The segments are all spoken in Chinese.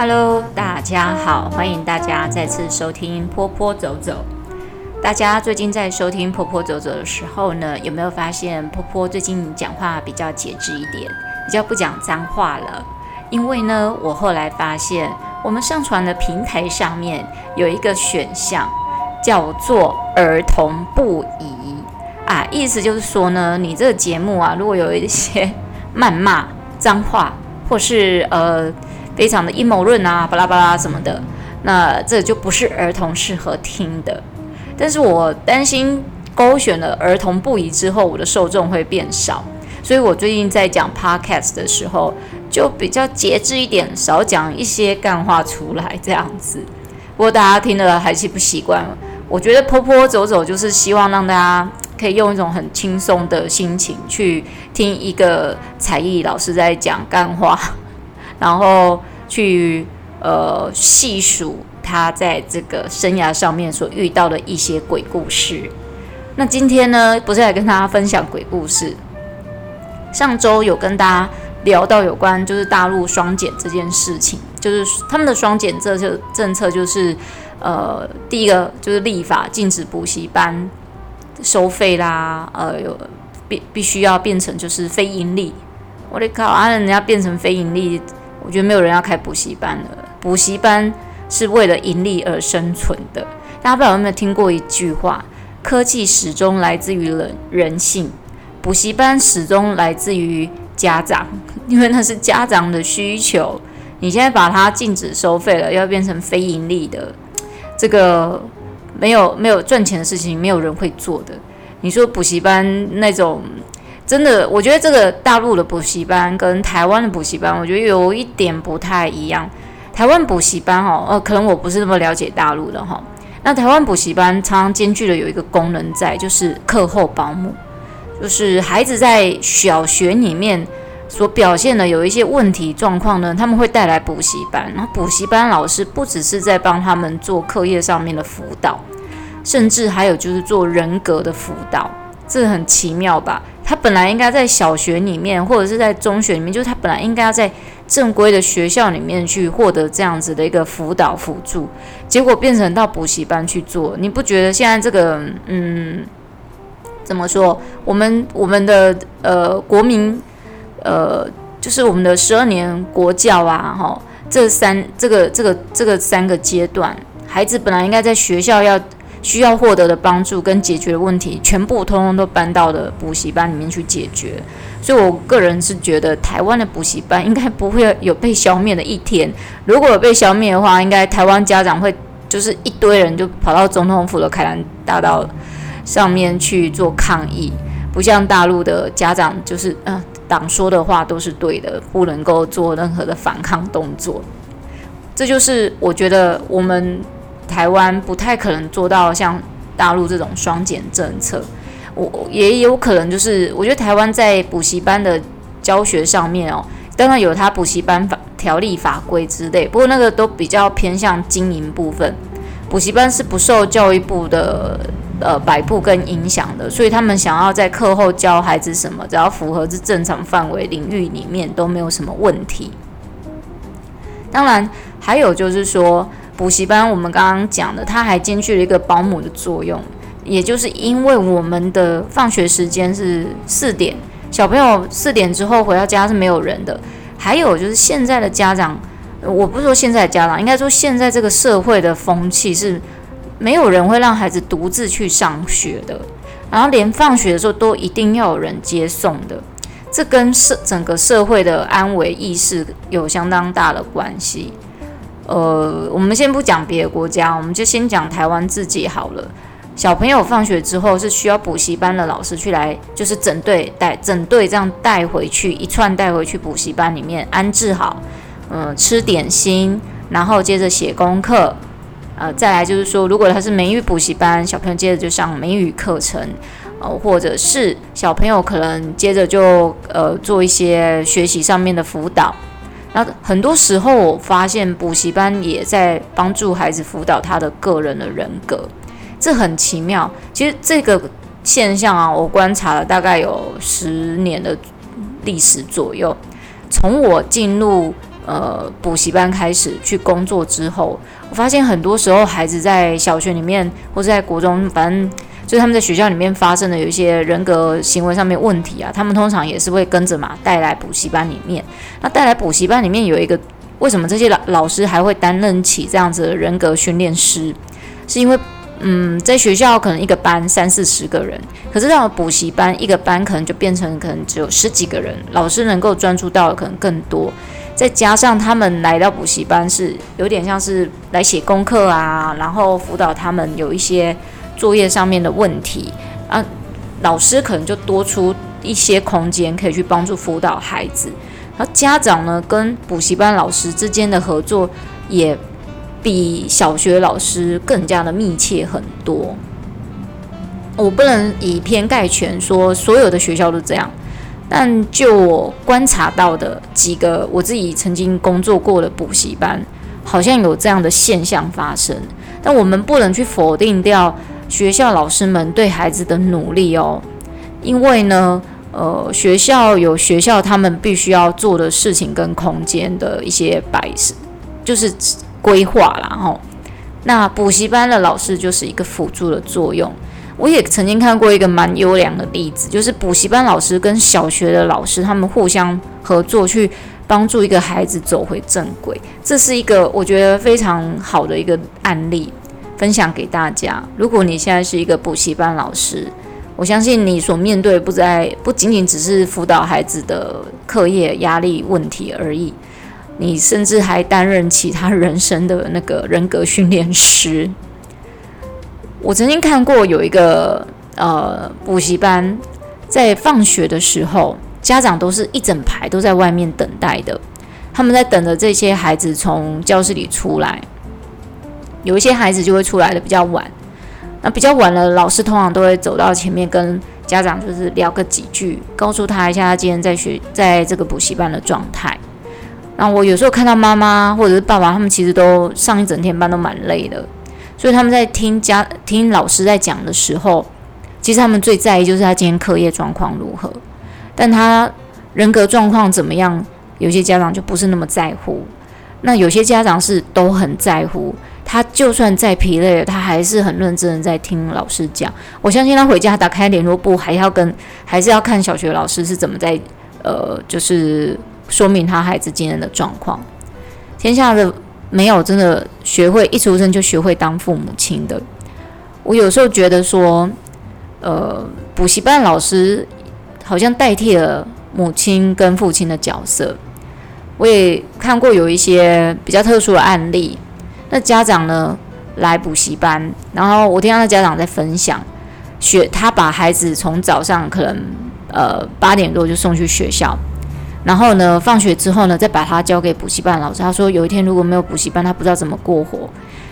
Hello，大家好，欢迎大家再次收听坡坡走走。大家最近在收听坡坡走走的时候呢，有没有发现坡坡最近讲话比较节制一点，比较不讲脏话了？因为呢，我后来发现我们上传的平台上面有一个选项叫做儿童不宜啊，意思就是说呢，你这个节目啊，如果有一些 谩骂、脏话，或是呃。非常的阴谋论啊，巴拉巴拉什么的，那这就不是儿童适合听的。但是我担心勾选了儿童不宜之后，我的受众会变少，所以我最近在讲 podcast 的时候，就比较节制一点，少讲一些干话出来这样子。不过大家听了还是不习惯。我觉得坡坡走走就是希望让大家可以用一种很轻松的心情去听一个才艺老师在讲干话。然后去呃细数他在这个生涯上面所遇到的一些鬼故事。那今天呢，不是来跟大家分享鬼故事。上周有跟大家聊到有关就是大陆双减这件事情，就是他们的双减政策政策就是呃第一个就是立法禁止补习班收费啦，呃有必必须要变成就是非盈利。我的靠啊，人家变成非盈利。我觉得没有人要开补习班了。补习班是为了盈利而生存的。大家不知道有没有听过一句话：科技始终来自于人人性，补习班始终来自于家长，因为那是家长的需求。你现在把它禁止收费了，要变成非盈利的，这个没有没有赚钱的事情，没有人会做的。你说补习班那种。真的，我觉得这个大陆的补习班跟台湾的补习班，我觉得有一点不太一样。台湾补习班哦，呃，可能我不是那么了解大陆的哈。那台湾补习班常常兼具了有一个功能在，就是课后保姆，就是孩子在小学里面所表现的有一些问题状况呢，他们会带来补习班，然后补习班老师不只是在帮他们做课业上面的辅导，甚至还有就是做人格的辅导，这很奇妙吧？他本来应该在小学里面，或者是在中学里面，就是他本来应该要在正规的学校里面去获得这样子的一个辅导辅助，结果变成到补习班去做。你不觉得现在这个，嗯，怎么说？我们我们的呃国民，呃，就是我们的十二年国教啊，哈，这三这个这个这个三个阶段，孩子本来应该在学校要。需要获得的帮助跟解决的问题，全部通通都搬到了补习班里面去解决。所以，我个人是觉得台湾的补习班应该不会有被消灭的一天。如果被消灭的话，应该台湾家长会就是一堆人就跑到总统府的凯达大道上面去做抗议，不像大陆的家长就是嗯，党说的话都是对的，不能够做任何的反抗动作。这就是我觉得我们。台湾不太可能做到像大陆这种双减政策，我也有可能就是，我觉得台湾在补习班的教学上面哦，当然有他补习班法条例法规之类，不过那个都比较偏向经营部分，补习班是不受教育部的呃摆布跟影响的，所以他们想要在课后教孩子什么，只要符合这正常范围领域里面都没有什么问题。当然还有就是说。补习班，我们刚刚讲的，它还兼具了一个保姆的作用，也就是因为我们的放学时间是四点，小朋友四点之后回到家是没有人的。还有就是现在的家长，我不是说现在的家长，应该说现在这个社会的风气是，没有人会让孩子独自去上学的，然后连放学的时候都一定要有人接送的，这跟社整个社会的安危意识有相当大的关系。呃，我们先不讲别的国家，我们就先讲台湾自己好了。小朋友放学之后是需要补习班的老师去来，就是整队带整队这样带回去，一串带回去补习班里面安置好，嗯、呃，吃点心，然后接着写功课。呃，再来就是说，如果他是美语补习班，小朋友接着就上美语课程，呃，或者是小朋友可能接着就呃做一些学习上面的辅导。那很多时候，我发现补习班也在帮助孩子辅导他的个人的人格，这很奇妙。其实这个现象啊，我观察了大概有十年的历史左右。从我进入呃补习班开始去工作之后，我发现很多时候孩子在小学里面或者在国中，反正就是他们在学校里面发生的有一些人格行为上面问题啊，他们通常也是会跟着嘛带来补习班里面。那带来补习班里面有一个，为什么这些老老师还会担任起这样子的人格训练师？是因为嗯，在学校可能一个班三四十个人，可是到了补习班，一个班可能就变成可能只有十几个人，老师能够专注到的可能更多。再加上他们来到补习班是有点像是来写功课啊，然后辅导他们有一些作业上面的问题啊，老师可能就多出一些空间可以去帮助辅导孩子。而家长呢，跟补习班老师之间的合作也。比小学老师更加的密切很多。我不能以偏概全说所有的学校都这样，但就我观察到的几个我自己曾经工作过的补习班，好像有这样的现象发生。但我们不能去否定掉学校老师们对孩子的努力哦，因为呢，呃，学校有学校他们必须要做的事情跟空间的一些摆设，就是。规划啦，吼，那补习班的老师就是一个辅助的作用。我也曾经看过一个蛮优良的例子，就是补习班老师跟小学的老师他们互相合作，去帮助一个孩子走回正轨。这是一个我觉得非常好的一个案例，分享给大家。如果你现在是一个补习班老师，我相信你所面对不在不仅仅只是辅导孩子的课业压力问题而已。你甚至还担任其他人生的那个人格训练师。我曾经看过有一个呃补习班，在放学的时候，家长都是一整排都在外面等待的，他们在等着这些孩子从教室里出来。有一些孩子就会出来的比较晚，那比较晚了，老师通常都会走到前面跟家长就是聊个几句，告诉他一下他今天在学在这个补习班的状态。那我有时候看到妈妈或者是爸爸，他们其实都上一整天班都蛮累的，所以他们在听家听老师在讲的时候，其实他们最在意就是他今天课业状况如何，但他人格状况怎么样，有些家长就不是那么在乎。那有些家长是都很在乎，他就算再疲累，他还是很认真在听老师讲。我相信他回家打开联络簿，还要跟还是要看小学老师是怎么在呃，就是。说明他孩子今天的状况。天下的没有真的学会一出生就学会当父母亲的。我有时候觉得说，呃，补习班老师好像代替了母亲跟父亲的角色。我也看过有一些比较特殊的案例。那家长呢来补习班，然后我听到那家长在分享，学他把孩子从早上可能呃八点多就送去学校。然后呢，放学之后呢，再把他交给补习班老师。他说，有一天如果没有补习班，他不知道怎么过活，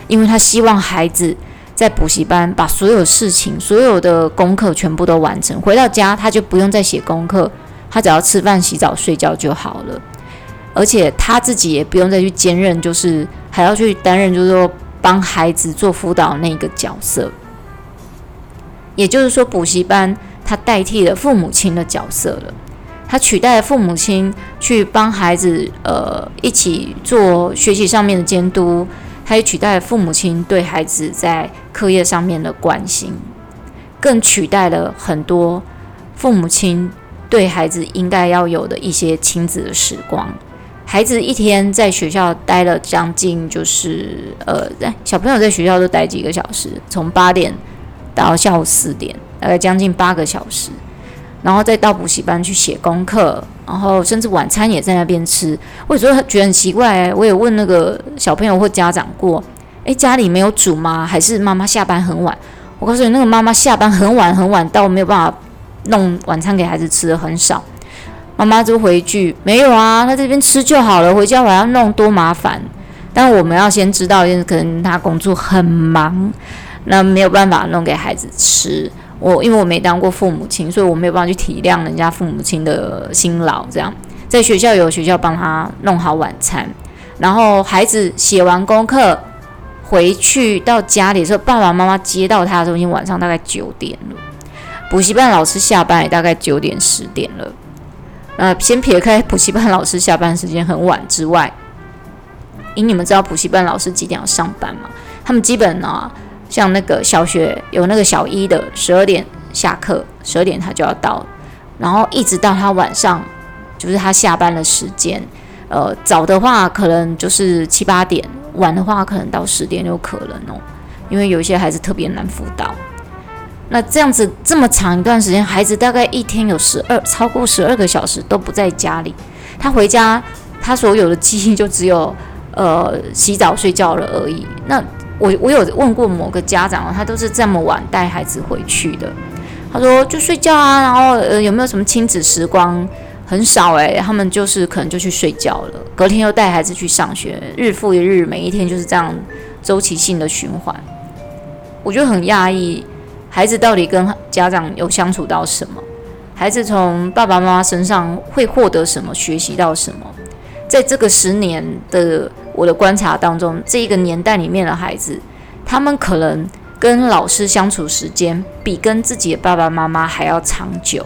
因为他希望孩子在补习班把所有事情、所有的功课全部都完成，回到家他就不用再写功课，他只要吃饭、洗澡、睡觉就好了。而且他自己也不用再去兼任，就是还要去担任，就是说帮孩子做辅导那个角色。也就是说，补习班他代替了父母亲的角色了。他取代了父母亲去帮孩子，呃，一起做学习上面的监督，他也取代了父母亲对孩子在课业上面的关心，更取代了很多父母亲对孩子应该要有的一些亲子的时光。孩子一天在学校待了将近，就是呃，小朋友在学校都待几个小时，从八点到下午四点，大概将近八个小时。然后再到补习班去写功课，然后甚至晚餐也在那边吃。我有时候觉得很奇怪，我也问那个小朋友或家长过，诶，家里没有煮吗？还是妈妈下班很晚？我告诉你，那个妈妈下班很晚很晚，到没有办法弄晚餐给孩子吃的很少。妈妈就回一句：没有啊，他这边吃就好了，回家我要弄多麻烦。但我们要先知道，就是可能他工作很忙，那没有办法弄给孩子吃。我因为我没当过父母亲，所以我没有办法去体谅人家父母亲的辛劳。这样，在学校有学校帮他弄好晚餐，然后孩子写完功课回去到家里的时候，爸爸妈妈接到他的时候已经晚上大概九点了。补习班老师下班也大概九点十点了。呃，先撇开补习班老师下班时间很晚之外，你们知道补习班老师几点要上班吗？他们基本呢，像那个小学有那个小一的，十二点下课，十二点他就要到，然后一直到他晚上，就是他下班的时间。呃，早的话可能就是七八点，晚的话可能到十点有可能哦，因为有一些孩子特别难辅导。那这样子这么长一段时间，孩子大概一天有十二超过十二个小时都不在家里，他回家他所有的记忆就只有呃洗澡睡觉了而已。那我我有问过某个家长，他都是这么晚带孩子回去的，他说就睡觉啊，然后呃有没有什么亲子时光？很少诶、他们就是可能就去睡觉了，隔天又带孩子去上学，日复一日，每一天就是这样周期性的循环。我觉得很讶异，孩子到底跟家长有相处到什么？孩子从爸爸妈妈身上会获得什么？学习到什么？在这个十年的我的观察当中，这一个年代里面的孩子，他们可能跟老师相处时间比跟自己的爸爸妈妈还要长久。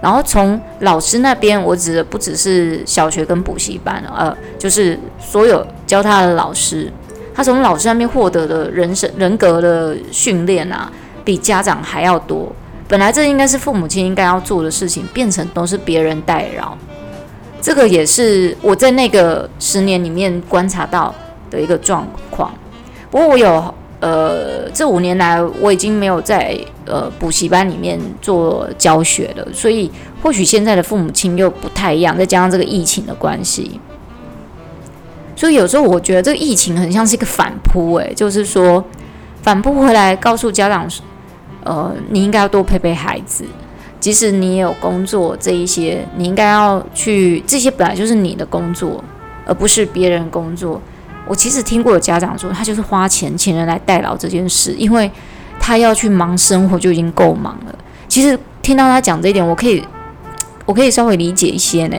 然后从老师那边，我指的不只是小学跟补习班，呃，就是所有教他的老师，他从老师那边获得的人生人格的训练啊，比家长还要多。本来这应该是父母亲应该要做的事情，变成都是别人代劳。这个也是我在那个十年里面观察到的一个状况。不过我有。呃，这五年来我已经没有在呃补习班里面做教学了，所以或许现在的父母亲又不太一样，再加上这个疫情的关系，所以有时候我觉得这个疫情很像是一个反扑，诶，就是说反扑回来告诉家长，呃，你应该要多陪陪孩子，即使你也有工作这一些，你应该要去，这些本来就是你的工作，而不是别人工作。我其实听过有家长说，他就是花钱请人来代劳这件事，因为他要去忙生活就已经够忙了。其实听到他讲这一点，我可以，我可以稍微理解一些呢。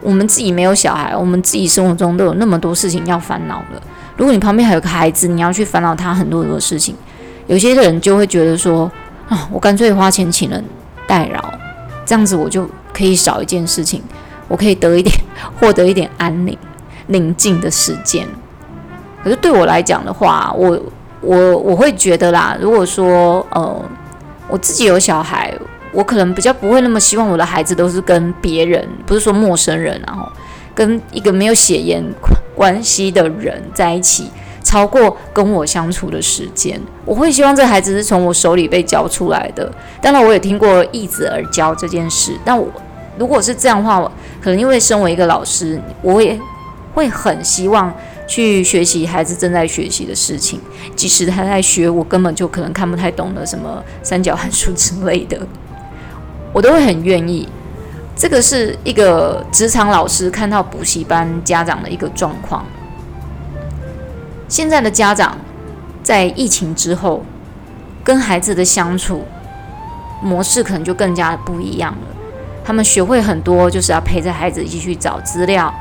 我们自己没有小孩，我们自己生活中都有那么多事情要烦恼了。如果你旁边还有个孩子，你要去烦恼他很多很多事情，有些人就会觉得说啊，我干脆花钱请人代劳，这样子我就可以少一件事情，我可以得一点，获得一点安宁、宁静的时间。可是对我来讲的话，我我我会觉得啦，如果说呃我自己有小孩，我可能比较不会那么希望我的孩子都是跟别人，不是说陌生人，然后跟一个没有血缘关系的人在一起，超过跟我相处的时间。我会希望这孩子是从我手里被教出来的。当然，我也听过易子而教这件事，但我如果是这样的话，可能因为身为一个老师，我也会很希望。去学习孩子正在学习的事情，即使他在学，我根本就可能看不太懂的什么三角函数之类的，我都会很愿意。这个是一个职场老师看到补习班家长的一个状况。现在的家长在疫情之后，跟孩子的相处模式可能就更加不一样了。他们学会很多，就是要陪着孩子一起去找资料，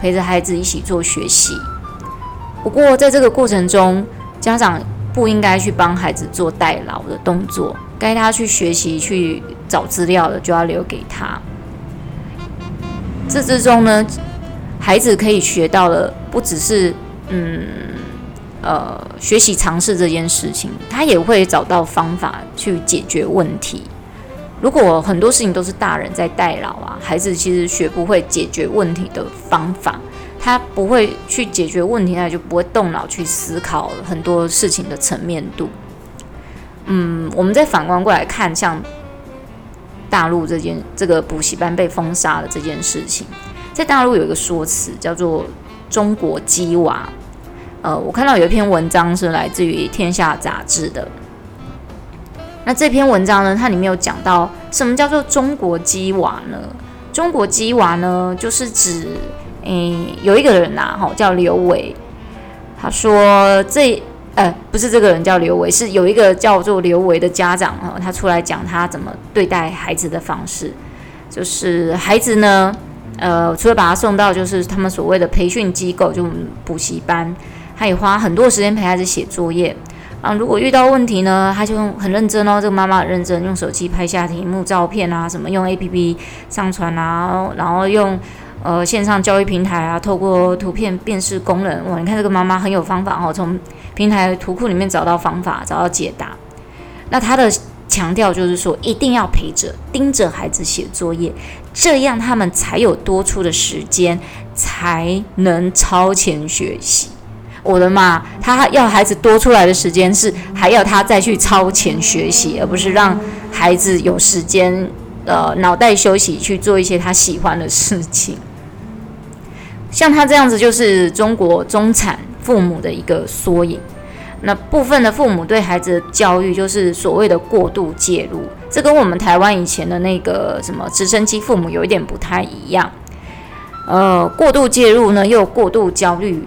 陪着孩子一起做学习。不过，在这个过程中，家长不应该去帮孩子做代劳的动作，该他去学习、去找资料的，就要留给他。这之中呢，孩子可以学到的不只是嗯呃学习尝试这件事情，他也会找到方法去解决问题。如果很多事情都是大人在代劳啊，孩子其实学不会解决问题的方法。他不会去解决问题，他就不会动脑去思考很多事情的层面度。嗯，我们再反观过来看，像大陆这件这个补习班被封杀的这件事情，在大陆有一个说辞叫做“中国鸡娃”。呃，我看到有一篇文章是来自于《天下》杂志的。那这篇文章呢，它里面有讲到什么叫做“中国鸡娃”呢？“中国鸡娃”呢，就是指。嗯，有一个人呐、啊，哈，叫刘维。他说这，呃，不是这个人叫刘维，是有一个叫做刘维的家长哈，他出来讲他怎么对待孩子的方式，就是孩子呢，呃，除了把他送到就是他们所谓的培训机构，就补习班，他也花很多时间陪孩子写作业，啊，如果遇到问题呢，他就很认真哦，这个妈妈很认真，用手机拍下题目照片啊，什么用 APP 上传啊，然后用呃线上教育平台啊，透过图片辨识功能，哇，你看这个妈妈很有方法哦，从平台图库里面找到方法，找到解答。那他的强调就是说，一定要陪着盯着孩子写作业，这样他们才有多出的时间，才能超前学习。我的妈！他要孩子多出来的时间是还要他再去超前学习，而不是让孩子有时间呃脑袋休息去做一些他喜欢的事情。像他这样子就是中国中产父母的一个缩影。那部分的父母对孩子的教育就是所谓的过度介入，这跟我们台湾以前的那个什么直升机父母有一点不太一样。呃，过度介入呢，又过度焦虑。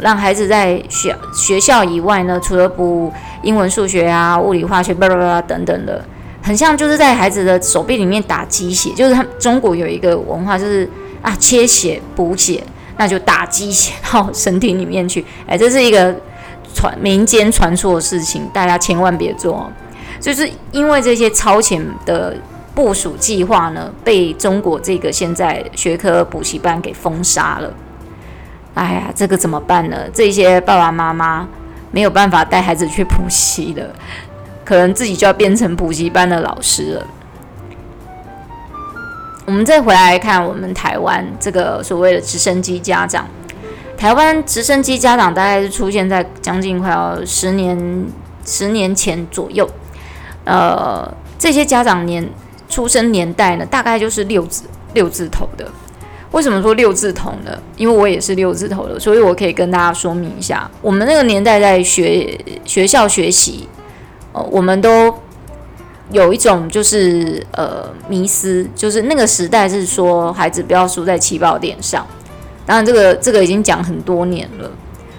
让孩子在学学校以外呢，除了补英文、数学啊、物理、化学、巴拉巴拉等等的，很像就是在孩子的手臂里面打鸡血。就是他中国有一个文化，就是啊，切血补血，那就打鸡血到身体里面去。哎，这是一个传民间传说的事情，大家千万别做。就是因为这些超前的部署计划呢，被中国这个现在学科补习班给封杀了。哎呀，这个怎么办呢？这些爸爸妈妈没有办法带孩子去补习了，可能自己就要变成补习班的老师了。我们再回来看我们台湾这个所谓的直升机家长，台湾直升机家长大概是出现在将近快要十年十年前左右。呃，这些家长年出生年代呢，大概就是六字六字头的。为什么说六字头呢？因为我也是六字头的，所以我可以跟大家说明一下，我们那个年代在学学校学习，呃，我们都有一种就是呃迷思，就是那个时代是说孩子不要输在起跑点上。当然，这个这个已经讲很多年了。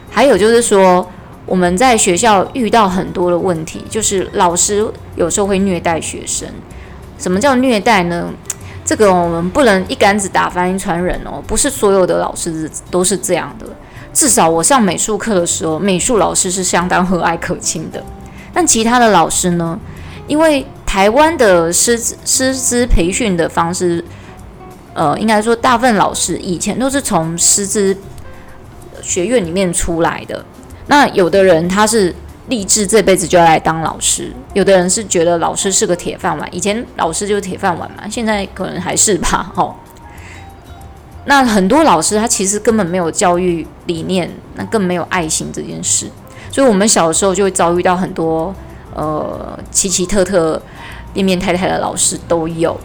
还有就是说，我们在学校遇到很多的问题，就是老师有时候会虐待学生。什么叫虐待呢？这个我们不能一竿子打翻一船人哦，不是所有的老师都是这样的。至少我上美术课的时候，美术老师是相当和蔼可亲的。但其他的老师呢？因为台湾的师资师资培训的方式，呃，应该说大部分老师以前都是从师资学院里面出来的。那有的人他是。立志这辈子就要来当老师，有的人是觉得老师是个铁饭碗，以前老师就是铁饭碗嘛，现在可能还是吧，吼。那很多老师他其实根本没有教育理念，那更没有爱心这件事，所以我们小的时候就会遭遇到很多呃奇奇特特、变变态态的老师都有。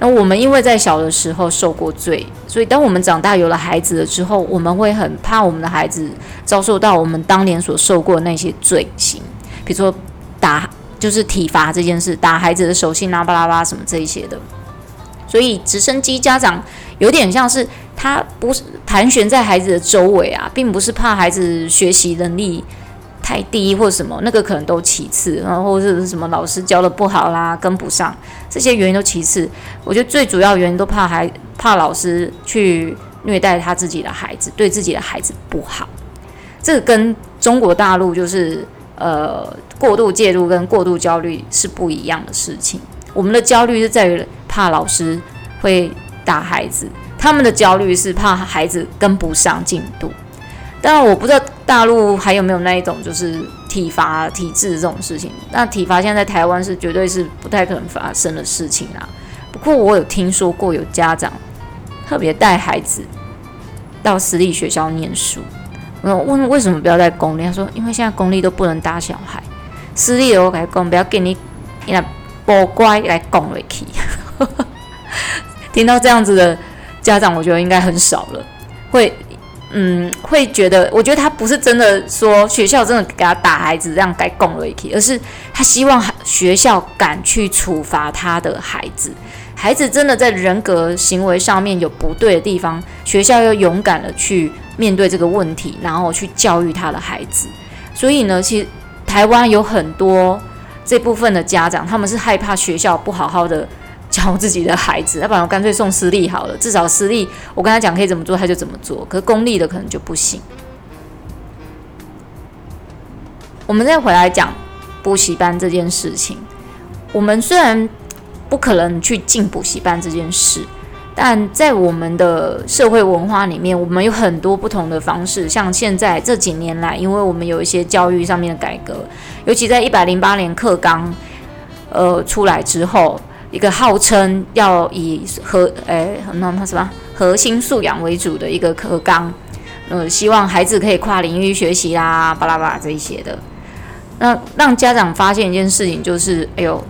那我们因为在小的时候受过罪，所以当我们长大有了孩子了之后，我们会很怕我们的孩子遭受到我们当年所受过的那些罪行，比如说打，就是体罚这件事，打孩子的手心啊、巴拉巴拉什么这一些的。所以直升机家长有点像是他不是盘旋在孩子的周围啊，并不是怕孩子学习能力。太低或什么，那个可能都其次，然后或者是什么老师教的不好啦，跟不上，这些原因都其次。我觉得最主要原因都怕孩怕老师去虐待他自己的孩子，对自己的孩子不好。这个跟中国大陆就是呃过度介入跟过度焦虑是不一样的事情。我们的焦虑是在于怕老师会打孩子，他们的焦虑是怕孩子跟不上进度。当然我不知道。大陆还有没有那一种就是体罚体制这种事情？那体罚现在在台湾是绝对是不太可能发生的事情啊。不过我有听说过有家长特别带孩子到私立学校念书。我问为什么不要在公立？他说因为现在公立都不能打小孩，私立的我改讲不要给你，你来不乖来讲回去。听到这样子的家长，我觉得应该很少了，会。嗯，会觉得，我觉得他不是真的说学校真的给他打孩子这样该供了一气，而是他希望学校敢去处罚他的孩子。孩子真的在人格行为上面有不对的地方，学校要勇敢的去面对这个问题，然后去教育他的孩子。所以呢，其实台湾有很多这部分的家长，他们是害怕学校不好好的。教自己的孩子，要不然我干脆送私立好了。至少私立，我跟他讲可以怎么做，他就怎么做。可是公立的可能就不行。我们再回来讲补习班这件事情。我们虽然不可能去进补习班这件事，但在我们的社会文化里面，我们有很多不同的方式。像现在这几年来，因为我们有一些教育上面的改革，尤其在一百零八年课纲呃出来之后，一个号称要以核诶那他什么？核心素养为主的一个课纲，呃，希望孩子可以跨领域学习啦，巴拉巴拉这一些的。那让家长发现一件事情，就是哎呦，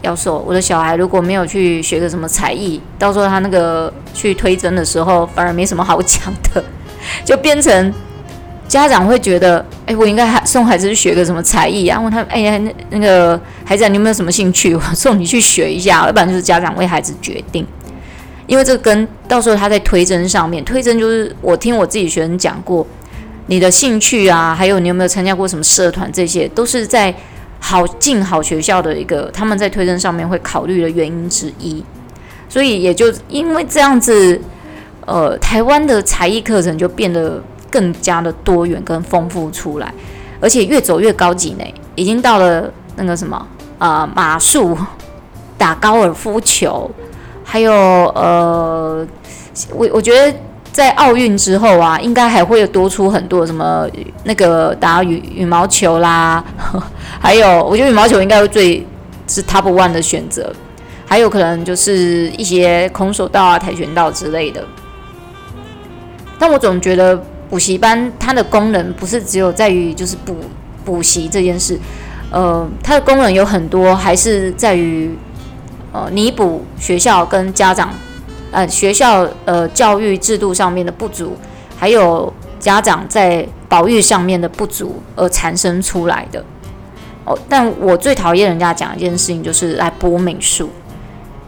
要说，我的小孩如果没有去学个什么才艺，到时候他那个去推甄的时候，反而没什么好讲的，就变成家长会觉得，哎，我应该送孩子去学个什么才艺啊？问他，哎呀，那那个孩子，你有没有什么兴趣？我送你去学一下，要不然就是家长为孩子决定，因为这跟到时候他在推甄上面，推甄就是我听我自己学生讲过。你的兴趣啊，还有你有没有参加过什么社团，这些都是在好进好学校的一个他们在推甄上面会考虑的原因之一。所以也就因为这样子，呃，台湾的才艺课程就变得更加的多元跟丰富出来，而且越走越高级呢，已经到了那个什么啊、马术、打高尔夫球，还有呃，我我觉得。在奥运之后啊，应该还会多出很多什么那个打羽羽毛球啦，还有我觉得羽毛球应该会最是 top one 的选择，还有可能就是一些空手道啊、跆拳道之类的。但我总觉得补习班它的功能不是只有在于就是补补习这件事，呃，它的功能有很多，还是在于呃弥补学校跟家长。呃，学校呃教育制度上面的不足，还有家长在保育上面的不足而产生出来的。哦，但我最讨厌人家讲一件事情，就是来博美术。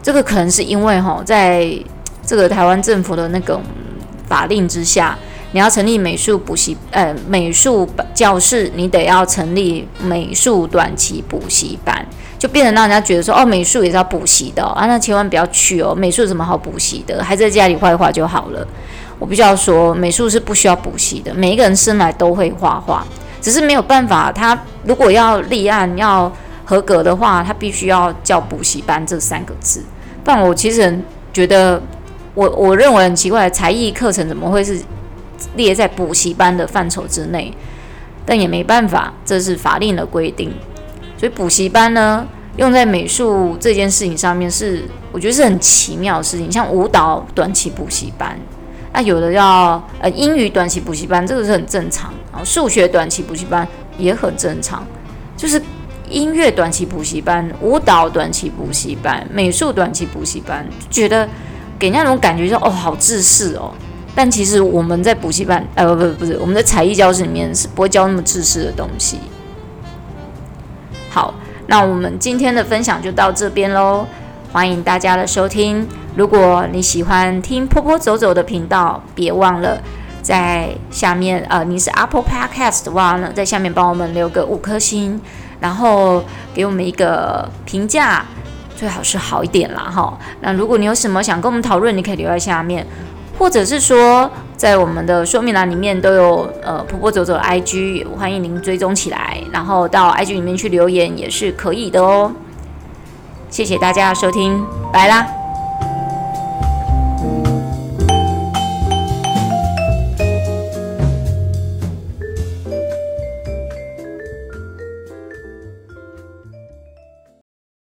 这个可能是因为哈，在这个台湾政府的那个法令之下，你要成立美术补习呃美术教室，你得要成立美术短期补习班。就变成让人家觉得说，哦，美术也是要补习的，啊，那千万不要去哦。美术有什么好补习的？还在家里画画就好了。我必须要说，美术是不需要补习的。每一个人生来都会画画，只是没有办法。他如果要立案要合格的话，他必须要叫补习班这三个字。但我其实觉得，我我认为很奇怪，才艺课程怎么会是列在补习班的范畴之内？但也没办法，这是法令的规定。所以补习班呢，用在美术这件事情上面是，我觉得是很奇妙的事情。像舞蹈短期补习班，那有的要呃英语短期补习班，这个是很正常。然后数学短期补习班也很正常，就是音乐短期补习班、舞蹈短期补习班、美术短期补习班，就觉得给人家那种感觉就哦好自私哦。但其实我们在补习班，呃不不不是我们在才艺教室里面是不会教那么知识的东西。好，那我们今天的分享就到这边喽，欢迎大家的收听。如果你喜欢听坡坡走走的频道，别忘了在下面，呃，你是 Apple Podcast 的话呢，在下面帮我们留个五颗星，然后给我们一个评价，最好是好一点啦哈。那如果你有什么想跟我们讨论，你可以留在下面。或者是说，在我们的说明栏里面都有呃波波走走的 IG，欢迎您追踪起来，然后到 IG 里面去留言也是可以的哦。谢谢大家的收听，拜啦。